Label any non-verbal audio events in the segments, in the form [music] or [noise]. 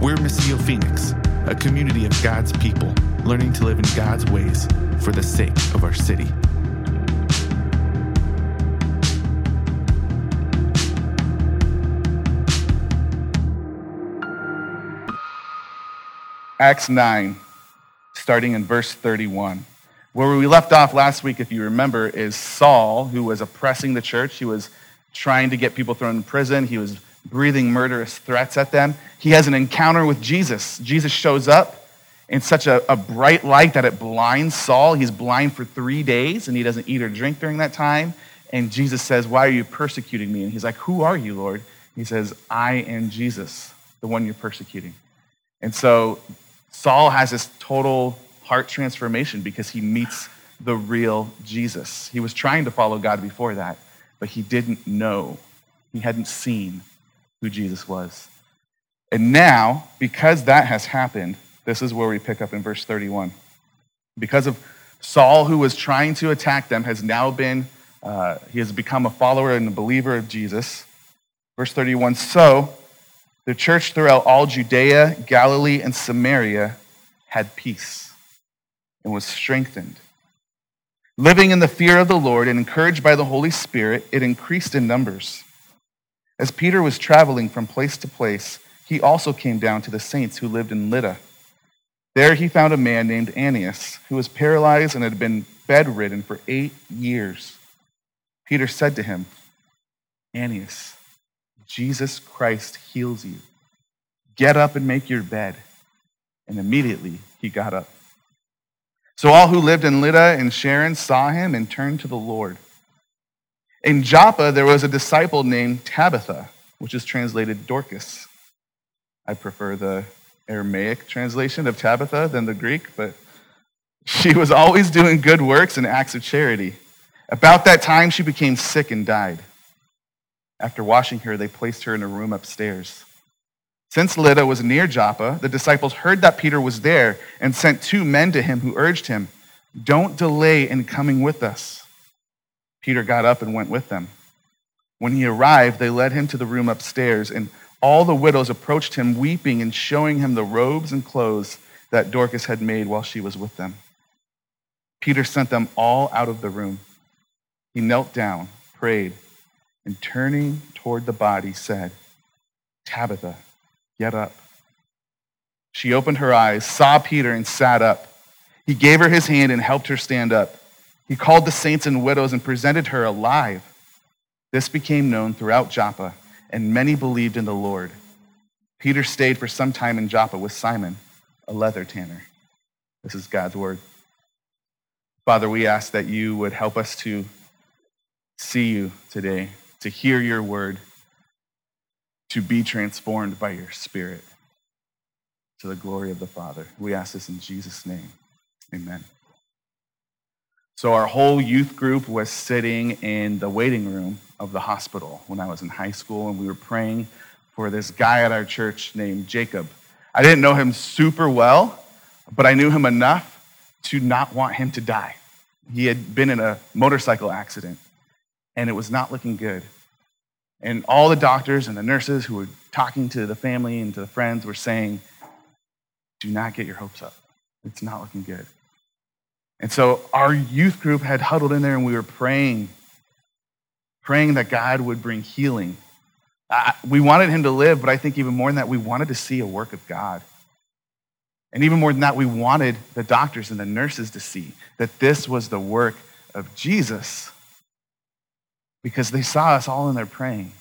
We're Missio Phoenix, a community of God's people learning to live in God's ways for the sake of our city. Acts 9, starting in verse 31. Where we left off last week, if you remember, is Saul, who was oppressing the church. He was trying to get people thrown in prison. He was breathing murderous threats at them. He has an encounter with Jesus. Jesus shows up in such a, a, bright light that it blinds Saul. He's blind for three days and he doesn't eat or drink during that time. And Jesus says, Why are you persecuting me? And he's like, Who are you, Lord? He says, I am Jesus, the one you're persecuting. And so Saul has this total heart transformation because he meets the real Jesus. He was trying to follow God before that, but he didn't know, he hadn't seen who Jesus was. And now, because that has happened, this is where we pick up in verse 31. Because of Saul, who was trying to attack them, has now been, uh, he has become a follower and a believer of Jesus. Verse 31 So the church throughout all Judea, Galilee, and Samaria had peace and was strengthened. Living in the fear of the Lord and encouraged by the Holy Spirit, it increased in numbers. As Peter was traveling from place to place, he also came down to the saints who lived in Lydda. There he found a man named Aeneas, who was paralyzed and had been bedridden for eight years. Peter said to him, Aeneas, Jesus Christ heals you. Get up and make your bed. And immediately he got up. So all who lived in Lydda and Sharon saw him and turned to the Lord. In Joppa, there was a disciple named Tabitha, which is translated Dorcas. I prefer the Aramaic translation of Tabitha than the Greek, but she was always doing good works and acts of charity. About that time, she became sick and died. After washing her, they placed her in a room upstairs. Since Lydda was near Joppa, the disciples heard that Peter was there and sent two men to him who urged him, Don't delay in coming with us. Peter got up and went with them. When he arrived, they led him to the room upstairs, and all the widows approached him, weeping and showing him the robes and clothes that Dorcas had made while she was with them. Peter sent them all out of the room. He knelt down, prayed, and turning toward the body, said, Tabitha, get up. She opened her eyes, saw Peter, and sat up. He gave her his hand and helped her stand up. He called the saints and widows and presented her alive. This became known throughout Joppa, and many believed in the Lord. Peter stayed for some time in Joppa with Simon, a leather tanner. This is God's word. Father, we ask that you would help us to see you today, to hear your word, to be transformed by your spirit to the glory of the Father. We ask this in Jesus' name. Amen. So our whole youth group was sitting in the waiting room of the hospital when I was in high school, and we were praying for this guy at our church named Jacob. I didn't know him super well, but I knew him enough to not want him to die. He had been in a motorcycle accident, and it was not looking good. And all the doctors and the nurses who were talking to the family and to the friends were saying, Do not get your hopes up. It's not looking good. And so our youth group had huddled in there and we were praying, praying that God would bring healing. I, we wanted him to live, but I think even more than that, we wanted to see a work of God. And even more than that, we wanted the doctors and the nurses to see that this was the work of Jesus because they saw us all in there praying.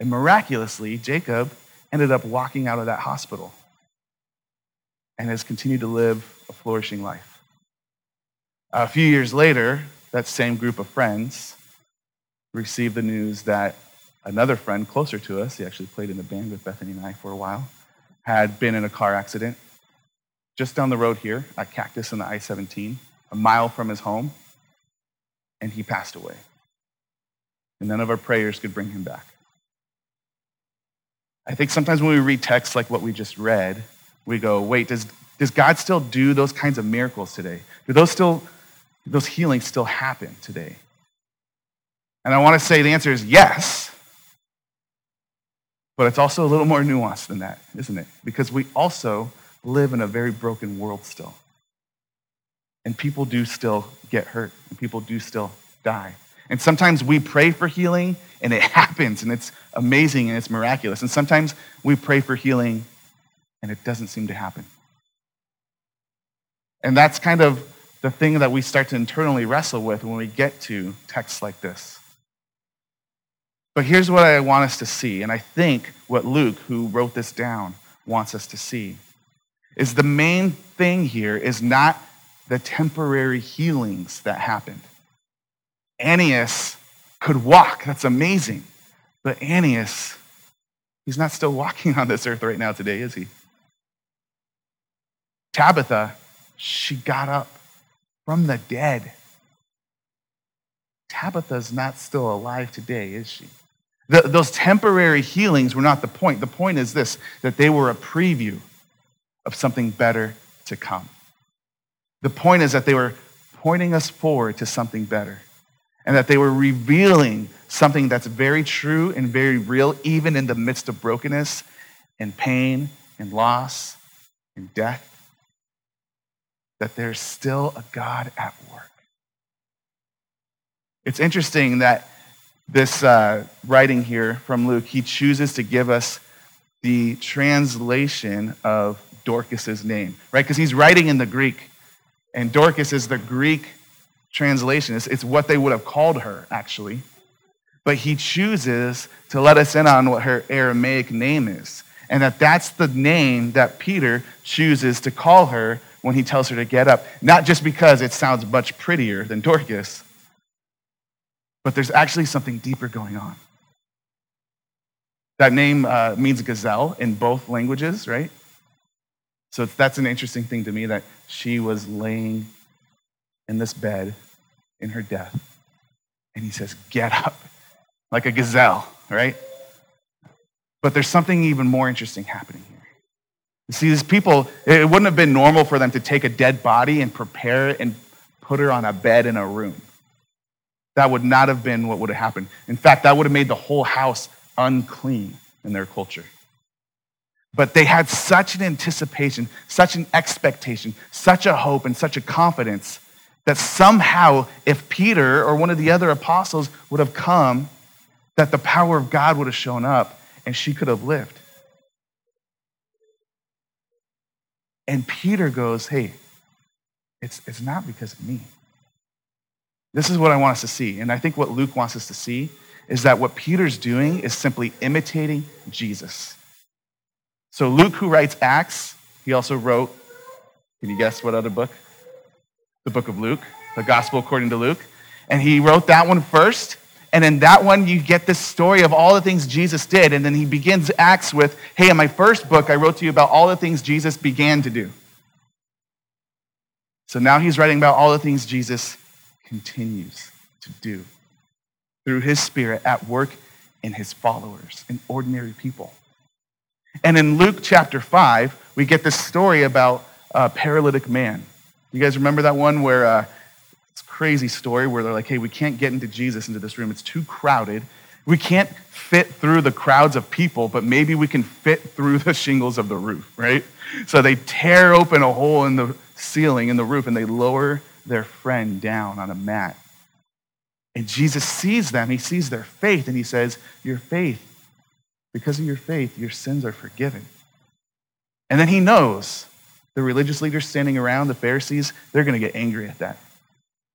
And miraculously, Jacob ended up walking out of that hospital and has continued to live a flourishing life. A few years later, that same group of friends received the news that another friend closer to us, he actually played in the band with Bethany and I for a while, had been in a car accident just down the road here at Cactus and the I 17, a mile from his home, and he passed away. And none of our prayers could bring him back. I think sometimes when we read texts like what we just read, we go, wait, does, does God still do those kinds of miracles today? Do those still those healings still happen today? And I want to say the answer is yes. But it's also a little more nuanced than that, isn't it? Because we also live in a very broken world still. And people do still get hurt, and people do still die. And sometimes we pray for healing, and it [laughs] happens, and it's amazing and it's miraculous. And sometimes we pray for healing, and it doesn't seem to happen. And that's kind of the thing that we start to internally wrestle with when we get to texts like this. But here's what I want us to see, and I think what Luke, who wrote this down, wants us to see is the main thing here is not the temporary healings that happened. Aeneas could walk. That's amazing. But Aeneas, he's not still walking [laughs] on this earth right now today, is he? Tabitha, she got up from the dead. Tabitha's not still alive today, is she? The, those temporary healings were not the point. The point is this that they were a preview of something better to come. The point is that they were pointing us forward to something better and that they were revealing something that's very true and very real, even in the midst of brokenness and pain and loss and death, that there's still a God at work. It's interesting that this uh, writing here from Luke, he chooses to give us the translation of Dorcas's name, right? Because he's writing in the Greek, and Dorcas is the Greek translation. It's, it's what they would have called her, actually. But he chooses to let us in on what her Aramaic name is, and that that's the name that Peter chooses to call her when he tells her to get up, not just because it sounds much prettier than Dorcas, but there's actually something deeper going on. That name uh, means gazelle in both languages, right? So that's an interesting thing to me that she was laying in this bed in her death. And he says, Get up, like a gazelle, right? But there's something even more interesting happening. You see, these people, it wouldn't have been normal for them to take a dead body and prepare it and put her on a bed in a room. That would not have been what would have happened. In fact, that would have made the whole house unclean in their culture. But they had such an anticipation, such an expectation, such a hope, and such a confidence that somehow, if Peter or one of the other apostles would have come, that the power of God would have shown up and she could have lived. And Peter goes, Hey, it's, it's not because of me. This is what I want us to see. And I think what Luke wants us to see is that what Peter's doing is simply imitating Jesus. So, Luke, who writes Acts, he also wrote, can you guess what other book? The book of Luke, the Gospel according to Luke. And he wrote that one first. And in that one, you get this story of all the things Jesus did. And then he begins Acts with, hey, in my first book, I wrote to you about all the things Jesus began to do. So now he's writing about all the things Jesus continues to do through his spirit at work in his followers, in ordinary people. And in Luke chapter 5, we get this story about a paralytic man. You guys remember that one where uh, crazy story where they're like, hey, we can't get into Jesus into this room. It's too crowded. We can't fit through the crowds of people, but maybe we can fit through the shingles of the roof, right? So they tear open a hole in the ceiling, in the roof, and they lower their friend down on a mat. And Jesus sees them, he sees their faith, and he says, Your faith, because of your faith, your sins are forgiven. And then he knows the religious leaders standing around, the Pharisees, they're going to get angry at that.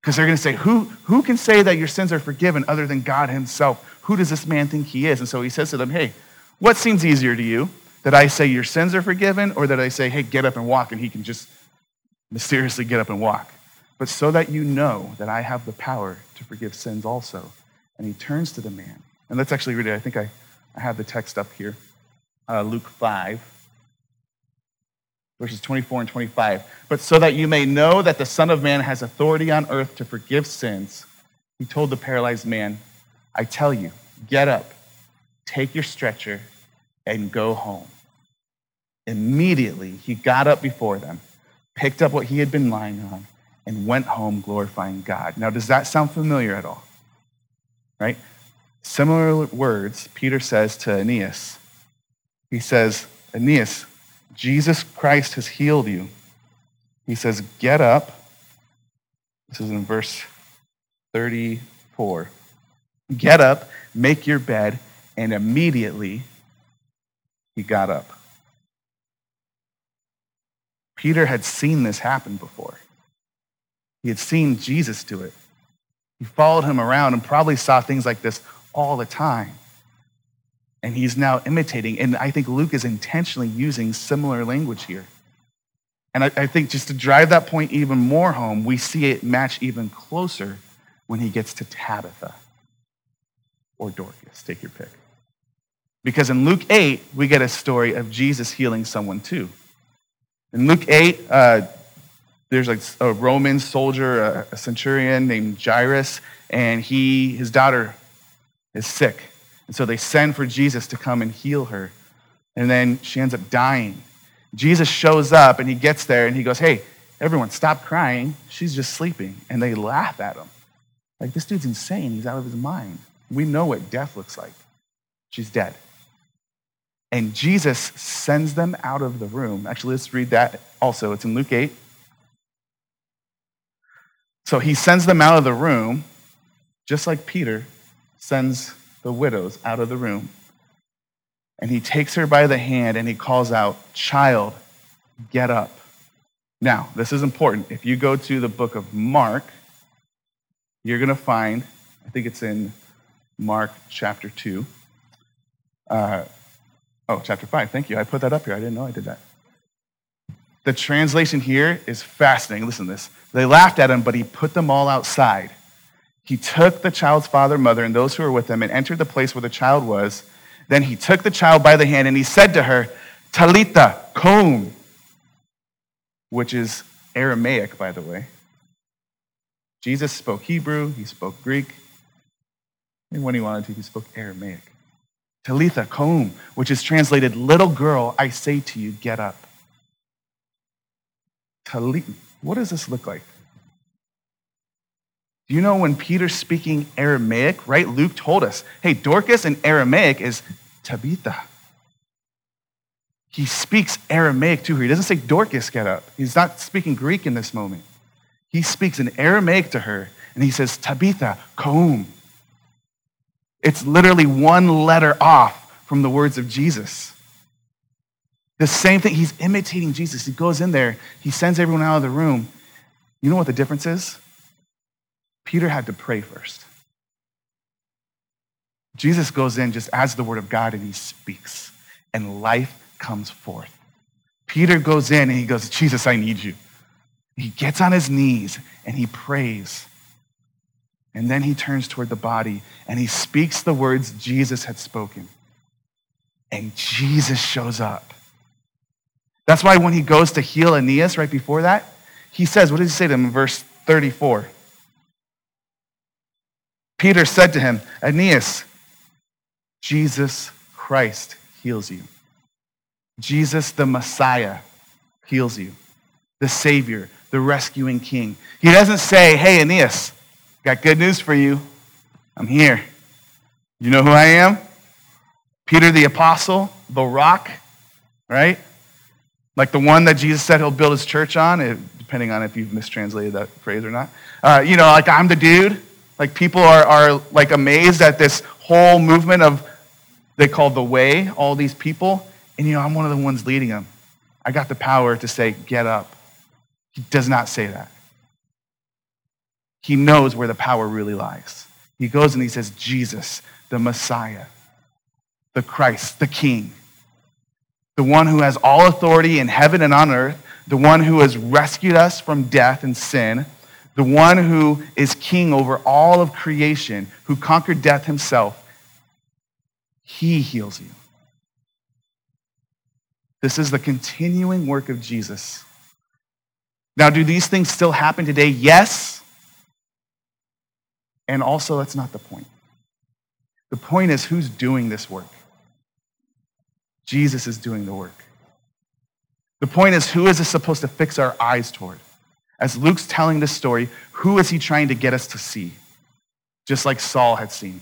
Because they're going to say, who, who can say that your sins are forgiven other than God himself? Who does this man think he is? And so he says to them, Hey, what seems easier to you? That I say your sins are forgiven, or that I say, Hey, get up and walk, and he can just mysteriously get up and walk? but so that you know that I have the power to forgive sins also. And he turns to the man. And let's actually read it. I think I, I have the text up here. Uh, Luke 5, verses 24 and 25. But so that you may know that the Son of Man has authority on earth to forgive sins, he told the paralyzed man, I tell you, get up, take your stretcher, and go home. Immediately, he got up before them, picked up what he had been lying on and went home glorifying God. Now, does that sound familiar at all? Right? Similar words Peter says to Aeneas he says, Aeneas, Jesus Christ has healed you. He says, Get up. This is in verse 34. Get up, make your bed, and immediately he got up. Peter had seen this happen before. He had seen Jesus do it. He followed him around and probably saw things like this all the time. And he's now imitating. And I think Luke is intentionally using similar language here. And I, I, think just to drive that point even more home, we see it match even closer when he gets to Tabitha or Dorcas. Take your pick. Because in Luke 8, we get a story of Jesus healing someone too. In Luke 8, uh, there's like a Roman soldier, a, a centurion named Jairus, and he, his daughter is sick. And so they send for Jesus to come and heal her. And then she ends up dying. Jesus shows up and he gets there and he goes, Hey, everyone, stop crying. She's just sleeping. And they laugh at him. Like, this dude's insane. He's out of his mind. We know what death looks like. She's dead. And Jesus sends them out of the room. Actually, let's read that also. It's in Luke 8. So he sends them out of the room, just like Peter sends the widows out of the room. And he takes her by the hand and he calls out, Child, get up. Now, this is important. If you go to the book of Mark, you're going to find, I think it's in Mark chapter 2. Uh, oh, chapter 5. Thank you. I put that up here. I didn't know I did that. The translation here is fascinating. Listen to this. They laughed at him, but he put them all outside. He took the child's father, mother, and those who were with him and entered the place where the child was. Then he took the child by the hand and he said to her, Talitha, koum, which is Aramaic, by the way. Jesus spoke Hebrew, he spoke Greek, and when he wanted to, he spoke Aramaic. Talitha, koum, which is translated, little girl, I say to you, get up. Talitha, what does this look like? Do you know when Peter's speaking Aramaic, right? Luke told us, hey, Dorcas in Aramaic is Tabitha. He speaks Aramaic to her. He doesn't say, Dorcas, get up. He's not speaking Greek in this moment. He speaks in Aramaic to her, and he says, Tabitha, koum. It's literally one letter off from the words of Jesus. The same thing, he's imitating Jesus. He goes in there, he sends everyone out of the room. You know what the difference is? Peter had to pray first. Jesus goes in just as the word of God and he speaks, and life comes forth. Peter goes in and he goes, Jesus, I need you. He gets on his knees and he prays. And then he turns toward the body and he speaks the words Jesus had spoken. And Jesus shows up. That's why when he goes to heal Aeneas right before that, he says, what does he say to him in verse 34? Peter said to him, Aeneas, Jesus Christ heals you. Jesus, the Messiah, heals you. The Savior, the rescuing King. He doesn't say, Hey, Aeneas, got good news for you. I'm here. You know who I am? Peter the Apostle, the rock, right? Like the one that Jesus said he'll build his church on, depending on if you've mistranslated that phrase or not. Uh, you know, like I'm the dude. Like people are, are like amazed at this whole movement of, they call the way, all these people. And you know, I'm one of the ones leading them. I got the power to say, get up. He does not say that. He knows where the power really lies. He goes and he says, Jesus, the Messiah, the Christ, the King, the one who has all authority in heaven and on earth, the one who has rescued us from death and sin, the one who is king over all of creation, who conquered death himself, he heals you. This is the continuing work of Jesus. Now, do these things still happen today? Yes. And also, that's not the point. The point is who's doing this work? Jesus is doing the work. The point is who is this supposed to fix our eyes toward? As Luke's telling this story, who is he trying to get us to see? Just like Saul had seen.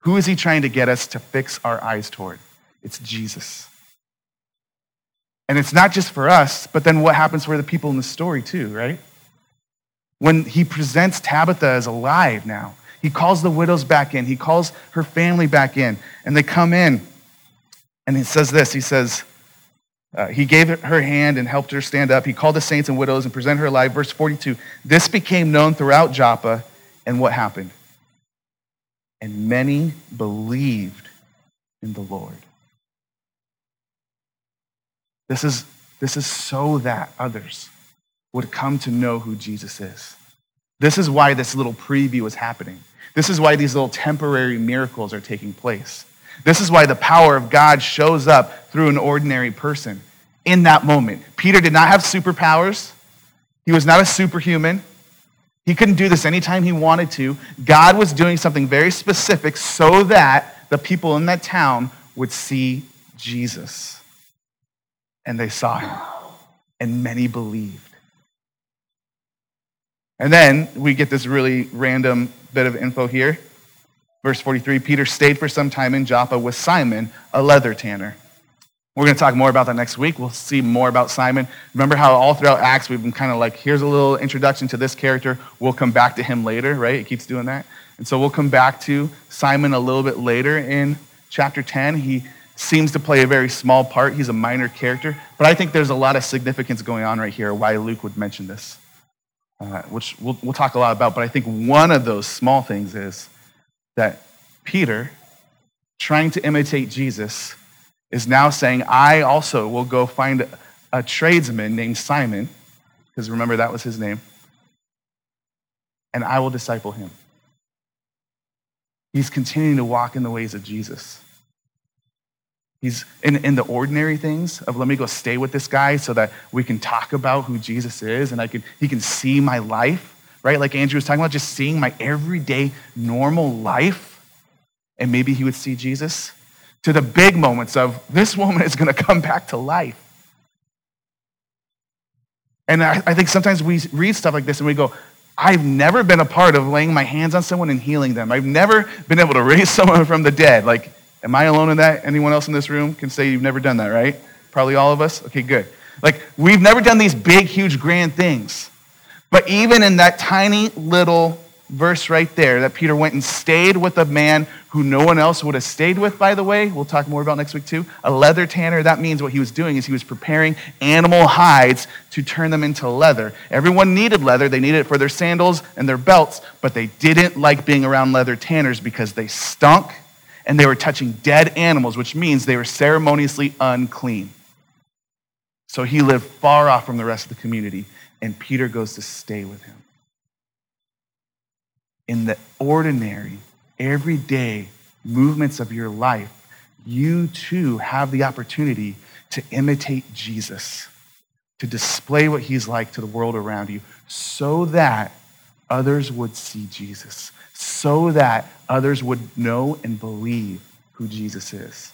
Who is he trying to get us to fix our eyes toward? It's Jesus. And it's not just for us, but then what happens for the people in the story too, right? When he presents Tabitha as alive now, he calls the widows back in, he calls her family back in, and they come in. And he says this He says, uh, He gave her hand and helped her stand up. He called the saints and widows and presented her alive. Verse 42 This became known throughout Joppa, and what happened? And many believed in the Lord. This is, this is so that others would come to know who Jesus is. This is why this little preview is happening. This is why these little temporary miracles are taking place. This is why the power of God shows up through an ordinary person in that moment. Peter did not have superpowers, he was not a superhuman. He couldn't do this anytime he wanted to. God was doing something very specific so that the people in that town would see Jesus. And they saw him, and many believed. And then we get this really random bit of info here. Verse 43 Peter stayed for some time in Joppa with Simon, a leather tanner. We're going to talk more about that next week. We'll see more about Simon. Remember how all throughout Acts we've been kind of like, here's a little introduction to this character. We'll come back to him later, right? It keeps doing that. And so we'll come back to Simon a little bit later in chapter 10. He seems to play a very small part. He's a minor character. But I think there's a lot of significance going on right here why Luke would mention this uh, which we'll, we'll talk a lot about, but I think one of those small things is that Peter, trying to imitate Jesus, is now saying, I also will go find a, tradesman named Simon, because remember that was his name, and I will disciple him. He's continuing to walk in the ways of Jesus. He's in, in the ordinary things of let me go stay with this guy so that we can talk about who Jesus is and I can, he can see my life, right? Like Andrew was talking about, just seeing my everyday normal life. And maybe he would see Jesus. To the big moments of this woman is going to come back to life. And I, I think sometimes we read stuff like this and we go, I've never been a part of laying my hands on someone and healing them. I've never been able to raise [laughs] someone from the dead. Like, Am I alone in that? Anyone else in this room can say you've never done that, right? Probably all of us? Okay, good. Like, we've never done these big, huge, grand things. But even in that tiny little verse right there, that Peter went and stayed with a man who no one else would have stayed with, by the way, we'll talk more about next week too. A leather tanner, that means what he was doing is he was preparing animal hides to turn them into leather. Everyone needed leather, they needed it for their sandals and their belts, but they didn't like being around leather tanners because they stunk and they were touching dead animals, which means they were ceremoniously unclean. So he lived far off from the rest of the community, and Peter goes to stay with him. In the ordinary, everyday movements of your life, you too have the opportunity to imitate Jesus, to display what he's like to the world around you, so that others would see Jesus, so that others would know and believe who Jesus is.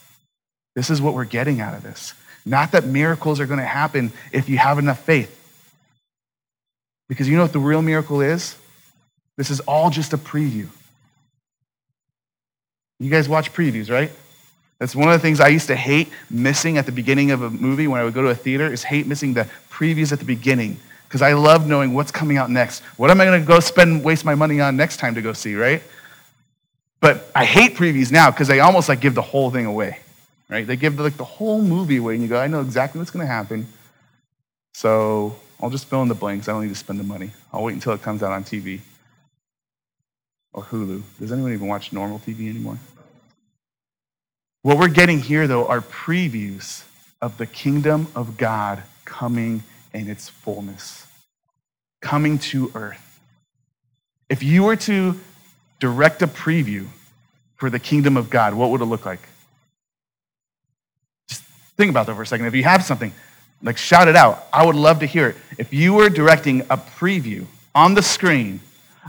This is what we're getting out of this. Not that miracles are going to happen if you have enough faith. Because you know what the real miracle is? This is all just a preview. You guys watch previews, right? That's one of the things I used to hate missing at the beginning of a movie when I would go to a theater is hate missing the previews at the beginning because I love knowing what's coming out next. What am I going to go spend, waste my money on next time to go see, right? But I hate previews now because they almost like give the whole thing away, right? They give the, like the whole movie away, and you go, I know exactly what's going to happen. So I'll just fill in the blanks. I don't need to spend the money. I'll wait until it comes out on TV or Hulu. Does anyone even watch normal TV anymore? What we're getting here, though, are previews of the kingdom of God coming in its fullness, coming to earth. If you were to direct a preview for the kingdom of God, what would it look like? Just think about that for a second. If you have something, like shout it out. I would love to hear it. If you were directing a preview on the screen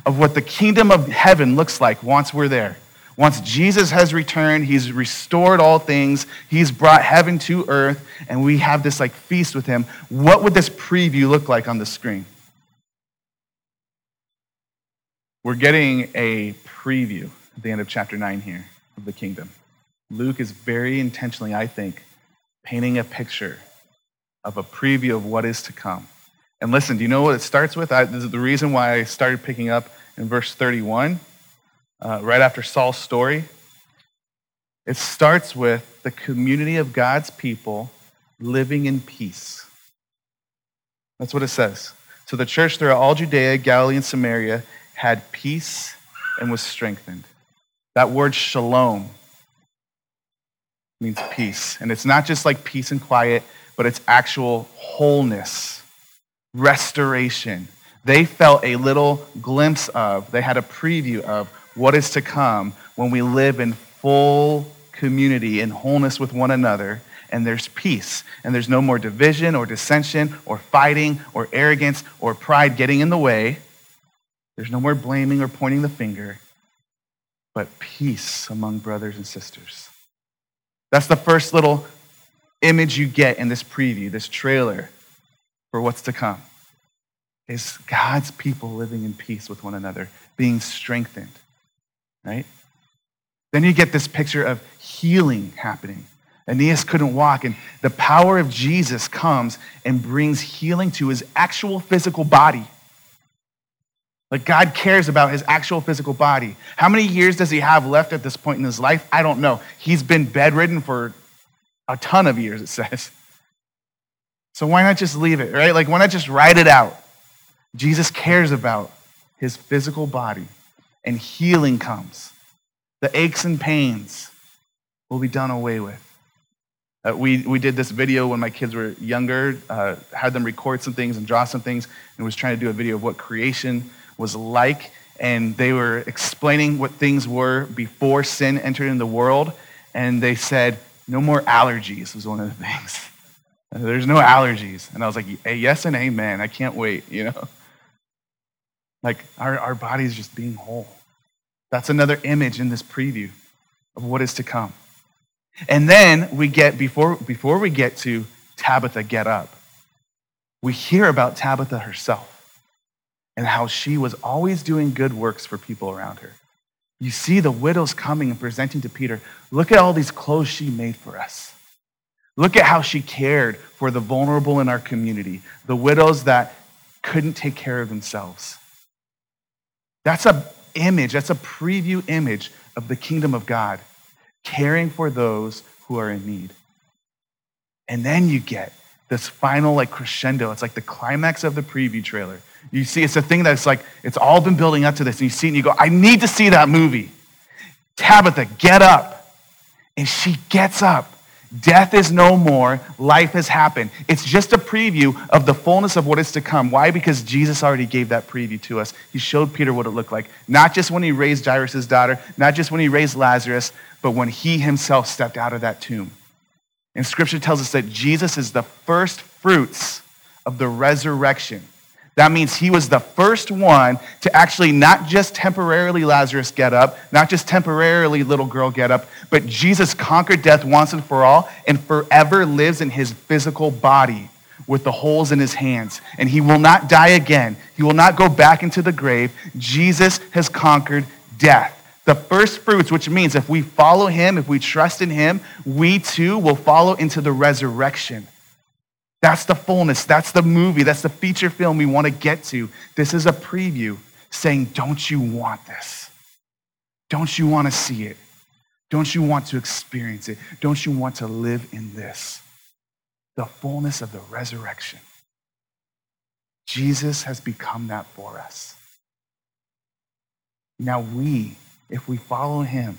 of what the kingdom of heaven looks like once we're there, once Jesus has returned, he's restored all things, he's brought heaven to earth, and we have this like feast with him. What would this preview look like on the screen? We're getting a preview at the end of chapter 9 here of the kingdom. Luke is very intentionally, I think, painting a picture of a preview of what is to come. And listen, do you know what it starts with? I, this is the reason why I started picking up in verse 31, uh, right after Saul's story. It starts with the community of God's people living in peace. That's what it says. So the church throughout all Judea, Galilee, and Samaria had peace and was strengthened. That word shalom means peace. And it's not just like peace and quiet, but it's actual wholeness, restoration. They felt a little glimpse of, they had a preview of what is to come when we live in full community and wholeness with one another and there's peace and there's no more division or dissension or fighting or arrogance or pride getting in the way there's no more blaming or pointing the finger but peace among brothers and sisters that's the first little image you get in this preview this trailer for what's to come is god's people living in peace with one another being strengthened right then you get this picture of healing happening. Aeneas couldn't walk, and the power of Jesus comes and brings healing to his actual physical body. Like God cares about his actual physical body. How many years does he have left at this point in his life? I don't know. He's been bedridden for a ton of years, it says. So why not just leave it, right? Like, why not just write it out? Jesus cares about his physical body, and healing comes the aches and pains will be done away with. Uh, we, we did this video when my kids were younger, uh, had them record some things and draw some things, and was trying to do a video of what creation was like. And they were explaining what things were before sin entered in the world. And they said, no more allergies was one of the [laughs] things. There's no allergies. And I was like, yes and amen. I can't wait, you know? Like our, our body is just being whole. That's another image in this preview of what is to come. And then we get, before, before we get to Tabitha, get up, we hear about Tabitha herself and how she was always doing good works for people around her. You see the widows coming and presenting to Peter, look at all these clothes she made for us. Look at how she cared for the vulnerable in our community, the widows that couldn't take care of themselves. That's a image, that's a preview image of the kingdom of God, caring for those who are in need. And then you get this final like crescendo. It's like the climax of the preview trailer. You see, it's a thing that's like, it's all been building up to this. And you see it and you go, I need to see that movie. Tabitha, get up. And she gets up Death is no more. Life has happened. It's just a preview of the fullness of what is to come. Why? Because Jesus already gave that preview to us. He showed Peter what it looked like. Not just when he raised Jairus' daughter, not just when he raised Lazarus, but when he himself stepped out of that tomb. And scripture tells us that Jesus is the first fruits of the resurrection. That means he was the first one to actually not just temporarily Lazarus get up, not just temporarily little girl get up, but Jesus conquered death once and for all and forever lives in his physical body with the holes in his hands. And he will not die again. He will not go back into the grave. Jesus has conquered death. The first fruits, which means if we follow him, if we trust in him, we too will follow into the resurrection. That's the fullness. That's the movie. That's the feature film we want to get to. This is a preview saying, Don't you want this? Don't you want to see it? Don't you want to experience it? Don't you want to live in this? The fullness of the resurrection. Jesus has become that for us. Now, we, if we follow him,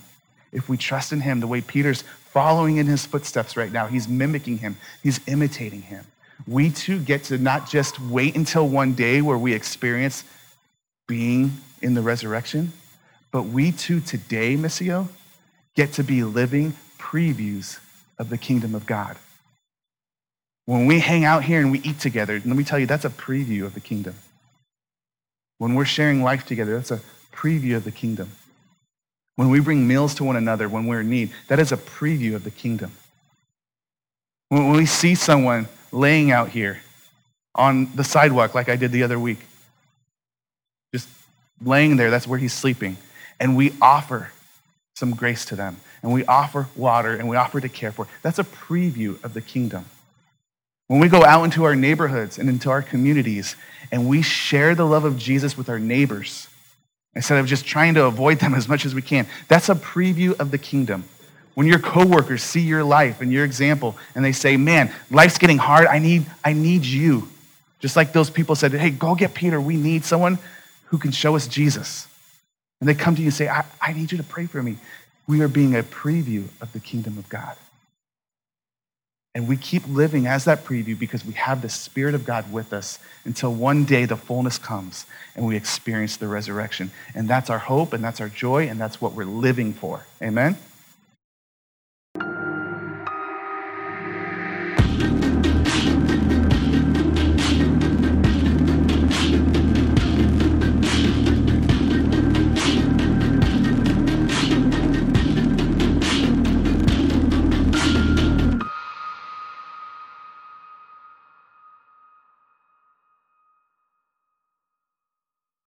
if we trust in him the way Peter's following in his footsteps right now, he's mimicking him, he's imitating him we too get to not just wait until one day where we experience being in the resurrection, but we too today, Missio, get to be living previews of the kingdom of God. When we hang out here and we eat together, let me tell you, that's a preview of the kingdom. When we're sharing life together, that's a preview of the kingdom. When we bring meals to one another when we're in need, that is a preview of the kingdom. When we see someone laying out here on the sidewalk like I did the other week. Just laying there, that's where he's sleeping. And we offer some grace to them. And we offer water and we offer to care for. That's a preview of the kingdom. When we go out into our neighborhoods and into our communities and we share the love of Jesus with our neighbors, instead of just trying to avoid them [laughs] as much as we can, that's a preview of the kingdom. When your coworkers see your life and your example and they say, man, life's getting hard, I need, I need you. Just like those people said, hey, go get Peter. We need someone who can show us Jesus. And they come to you and say, I, I need you to pray for me. We are being a preview of the kingdom of God. And we keep living as that preview because we have the Spirit of God with us until one day the fullness comes and we experience the resurrection. And that's our hope and that's our joy and that's what we're living for. Amen?